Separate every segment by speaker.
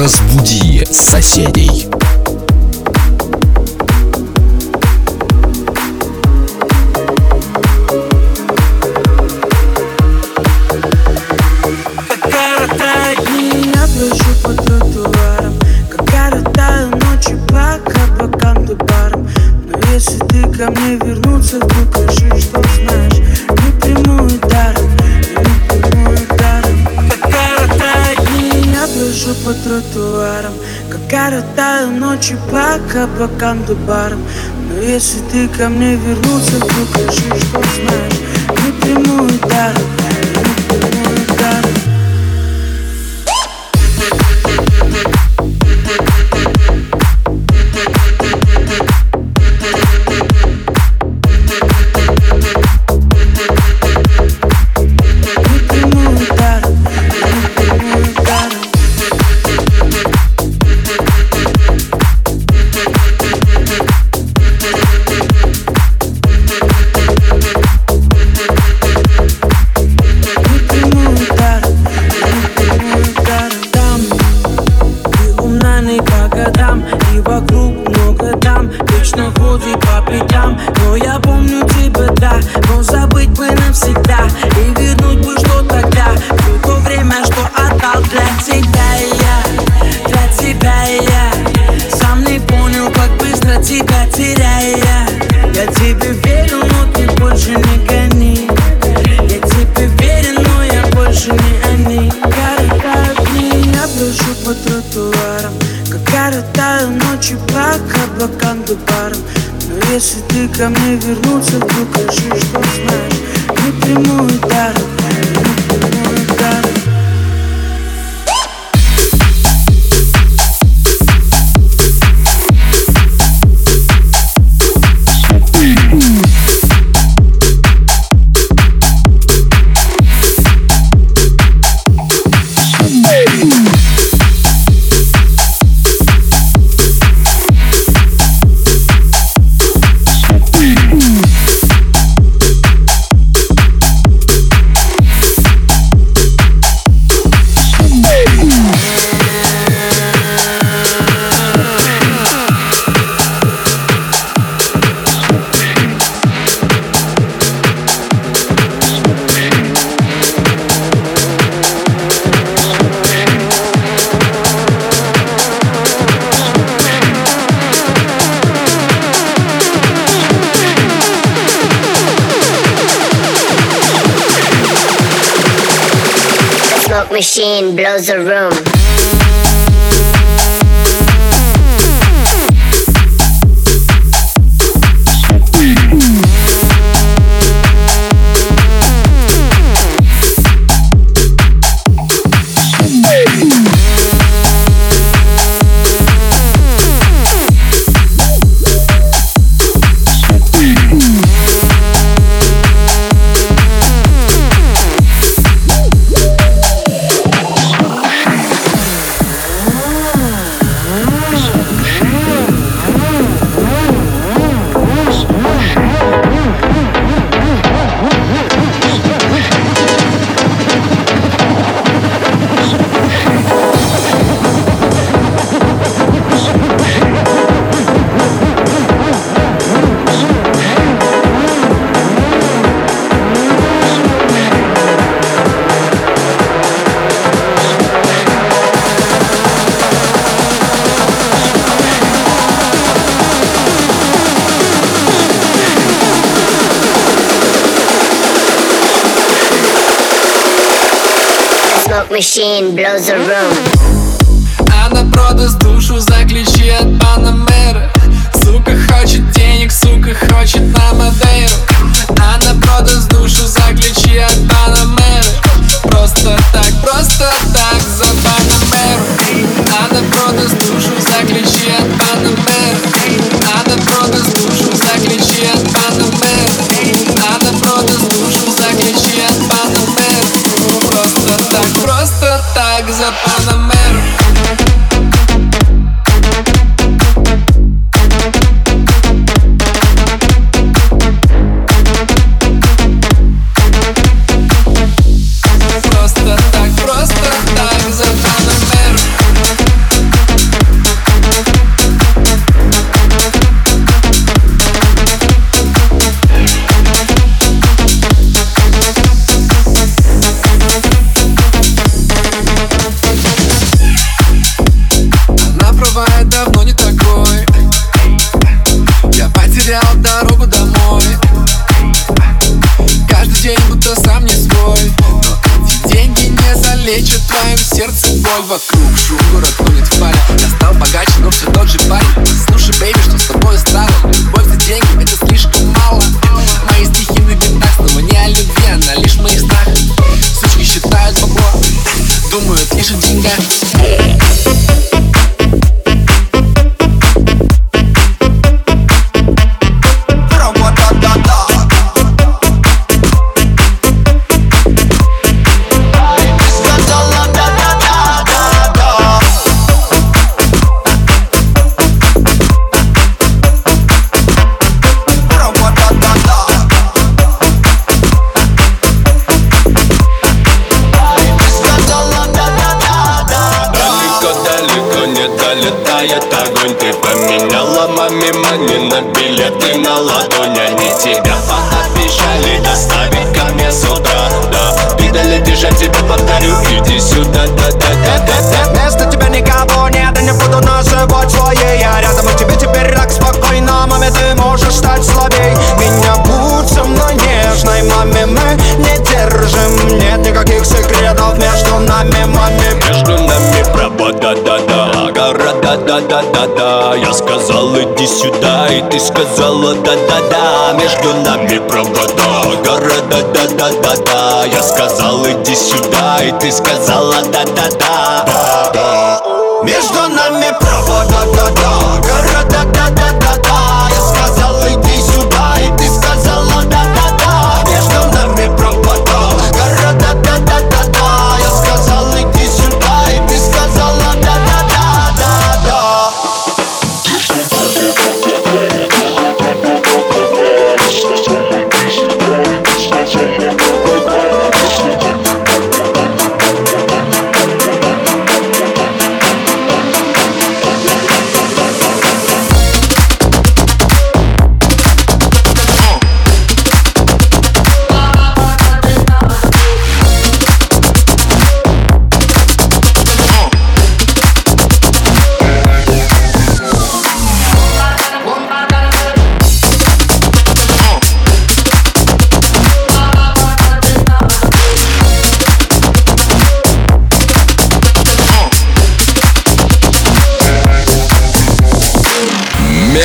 Speaker 1: Разбуди соседей.
Speaker 2: Ночи по барам Но если ты ко мне вдруг решишь, что знаешь. И даром, ко мне вернуться, решишь, что знаешь. Не приму
Speaker 3: machine blows the room. machine blows the room.
Speaker 4: А Она продаст душу за ключи от Панамера Сука хочет денег, сука хочет на модель. Она а продаст душу за ключи от Панамера Просто так, просто так за Панамеру.
Speaker 5: А Она продаст душу за ключи от Панамера Я сказал иди сюда и ты сказала да-да-да Между нами провода города да-да-да-да Я сказал иди сюда и ты сказала да-да-да. Между нами провода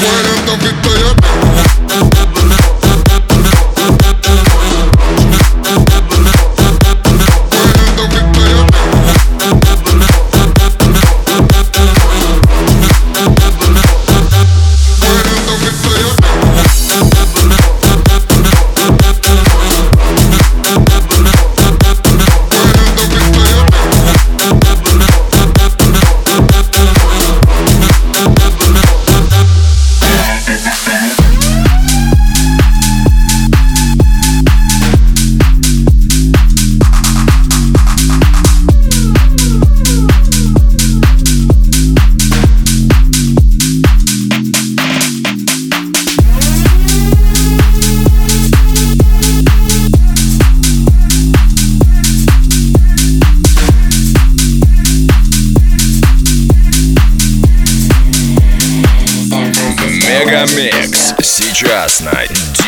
Speaker 6: Muérete
Speaker 1: que estoy.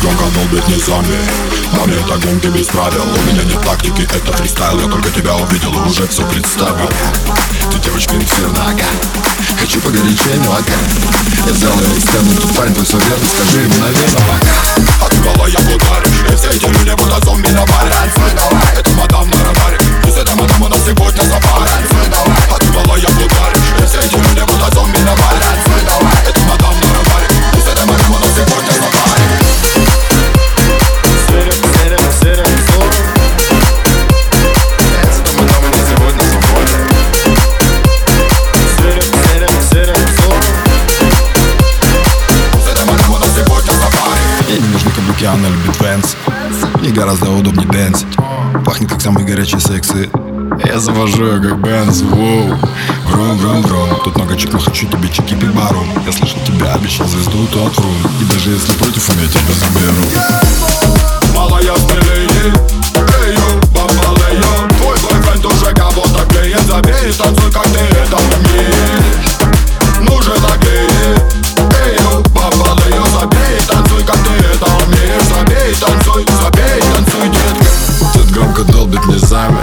Speaker 7: Долбит не зомби Но мне это гонки без правил. У меня нет тактики, это фристайл. Я только тебя увидел и уже все представил. Ты девочка инферно, ага. Хочу погорячее, ага. Я сделаю экстерну, тут парень твой все верно Скажи ему, наверное, пока. Отбивала я в ударе И все эти люди будто зомби горячий сексы. Я завожу ее как Бенз, воу. Врум, врум, врум Тут много чек, но хочу тебе чеки пить бару. Я слышал тебя, обещал звезду, тот врум И даже если против, я тебя заберу. Малая смелее Эй, йо, бомбалео Твой бойфренд уже кого-то клеит. Забей и танцуй, как ты это умеешь. Ну же, такие Эй, йо, бомбалео Забей и танцуй, как ты это умеешь. Забей, танцуй, забей, танцуй, детка. Тут громко долбит низами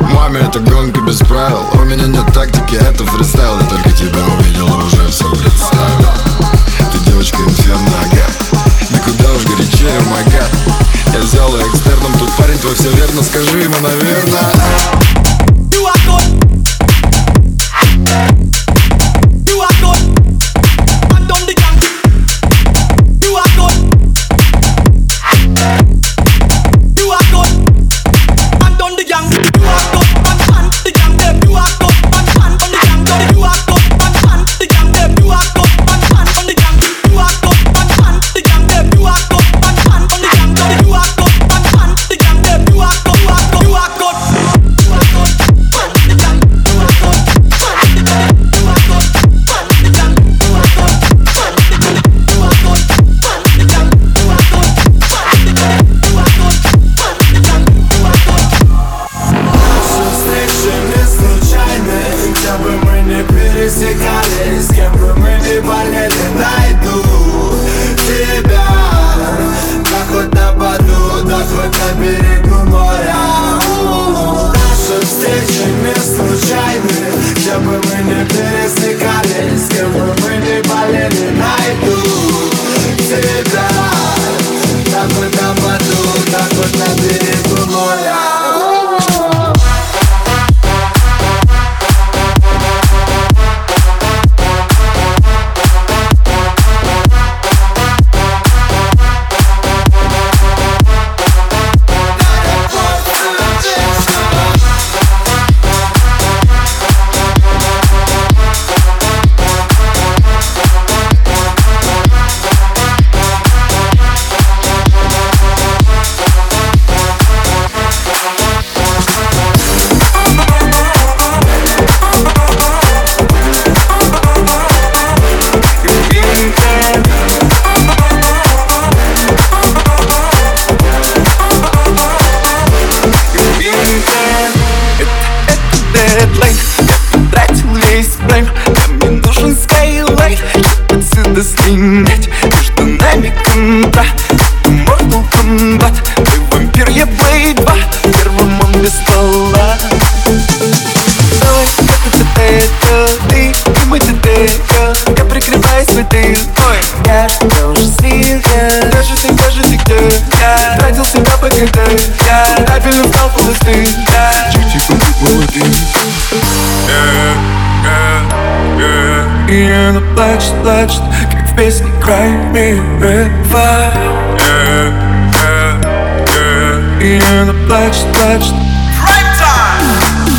Speaker 7: Маме это гонка без правил. У меня нет тактики, это фристайл. Я только тебя увидел и уже все представил. Ты девочка инферно, ага Да куда уж горячее, мага. Я взял ее экстерном, тут парень твой все верно. Скажи ему, наверное
Speaker 8: капельным стал пустым Чик-чик, улыбнулся И она плачет, плачет, как в песне Cry Me River И она плачет, плачет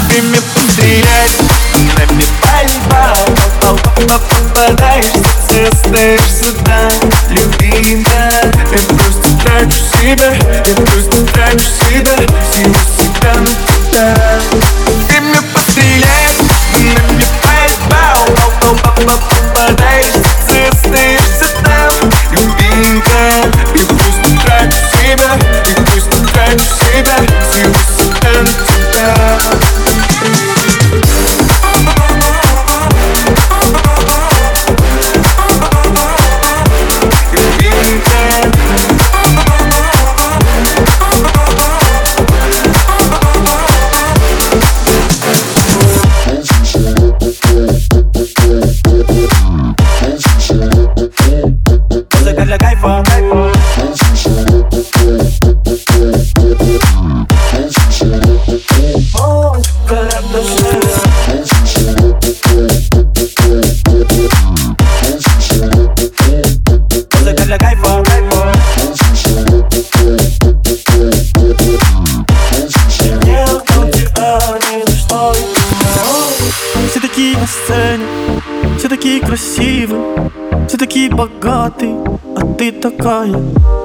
Speaker 8: Ты мне потеряешь, она мне попадаешь, ты остаешься там, любимая, ты просто трачу себя Я просто трачу себя Всего себя на тебя Время постреляет, налипает Бау-бау-бау-бау-бау Попадаешь в
Speaker 9: цесты call